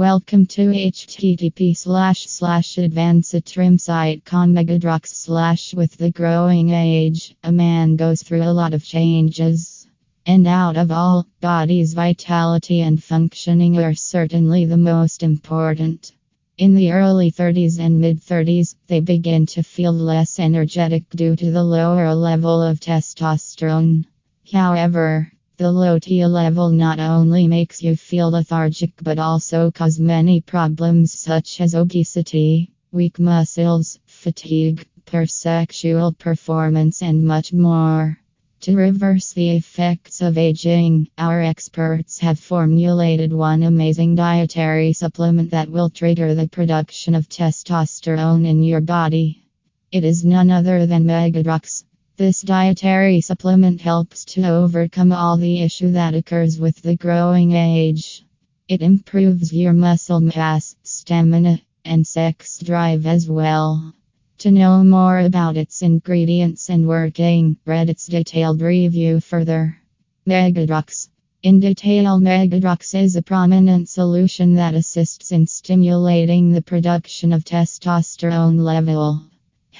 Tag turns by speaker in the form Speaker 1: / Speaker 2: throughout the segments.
Speaker 1: Welcome to http slash slash advancedtrimsite.com megadrox slash with the growing age. A man goes through a lot of changes. And out of all, body's vitality and functioning are certainly the most important. In the early 30s and mid 30s, they begin to feel less energetic due to the lower level of testosterone. However, the low T level not only makes you feel lethargic but also cause many problems such as obesity, weak muscles, fatigue, poor sexual performance, and much more. To reverse the effects of aging, our experts have formulated one amazing dietary supplement that will trigger the production of testosterone in your body. It is none other than Megadrox. This dietary supplement helps to overcome all the issue that occurs with the growing age. It improves your muscle mass, stamina, and sex drive as well. To know more about its ingredients and working, read its detailed review further. Megadrox. In detail, Megadrox is a prominent solution that assists in stimulating the production of testosterone level.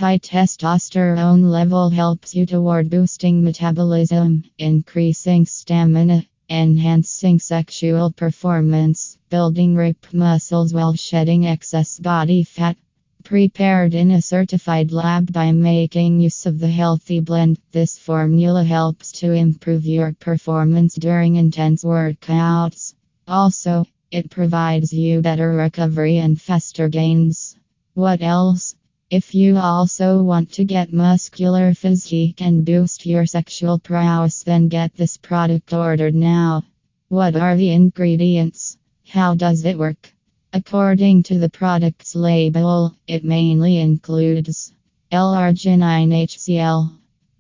Speaker 1: High testosterone level helps you toward boosting metabolism, increasing stamina, enhancing sexual performance, building rip muscles while shedding excess body fat. Prepared in a certified lab by making use of the healthy blend, this formula helps to improve your performance during intense workouts. Also, it provides you better recovery and faster gains. What else? If you also want to get muscular physique and boost your sexual prowess, then get this product ordered now. What are the ingredients? How does it work? According to the product's label, it mainly includes L-arginine HCl.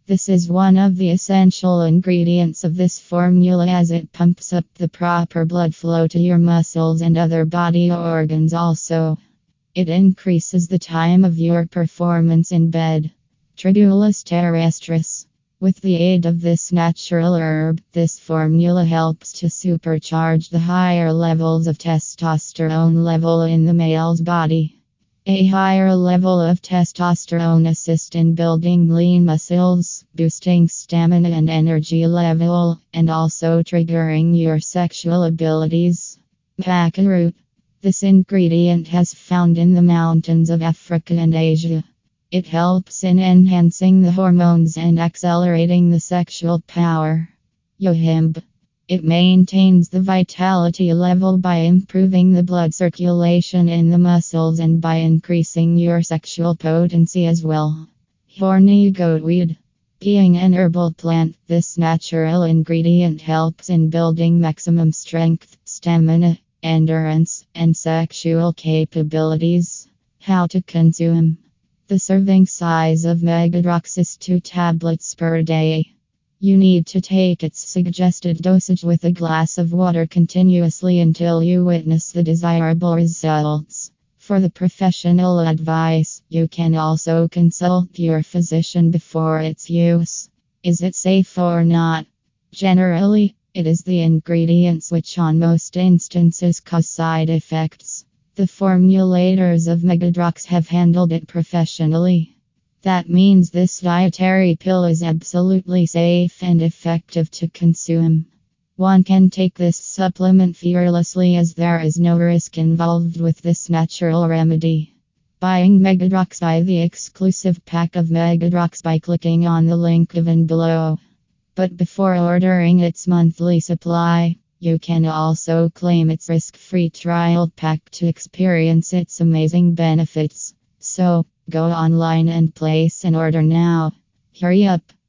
Speaker 1: This is one of the essential ingredients of this formula as it pumps up the proper blood flow to your muscles and other body organs also. It increases the time of your performance in bed. Tribulus terrestris. With the aid of this natural herb, this formula helps to supercharge the higher levels of testosterone level in the male's body. A higher level of testosterone assists in building lean muscles, boosting stamina and energy level, and also triggering your sexual abilities. Maca root. This ingredient has found in the mountains of Africa and Asia. It helps in enhancing the hormones and accelerating the sexual power. Yohimbe. It maintains the vitality level by improving the blood circulation in the muscles and by increasing your sexual potency as well. Horny goatweed. Being an herbal plant, this natural ingredient helps in building maximum strength, stamina, endurance, and sexual capabilities. How to consume. The serving size of Megadrox is 2 tablets per day. You need to take its suggested dosage with a glass of water continuously until you witness the desirable results. For the professional advice, you can also consult your physician before its use. Is it safe or not? Generally, it is the ingredients which, on most instances, cause side effects. The formulators of Megadrox have handled it professionally. That means this dietary pill is absolutely safe and effective to consume. One can take this supplement fearlessly as there is no risk involved with this natural remedy. Buying Megadrox by the exclusive pack of Megadrox by clicking on the link given below. But before ordering its monthly supply, you can also claim its risk free trial pack to experience its amazing benefits. So, go online and place an order now. Hurry up!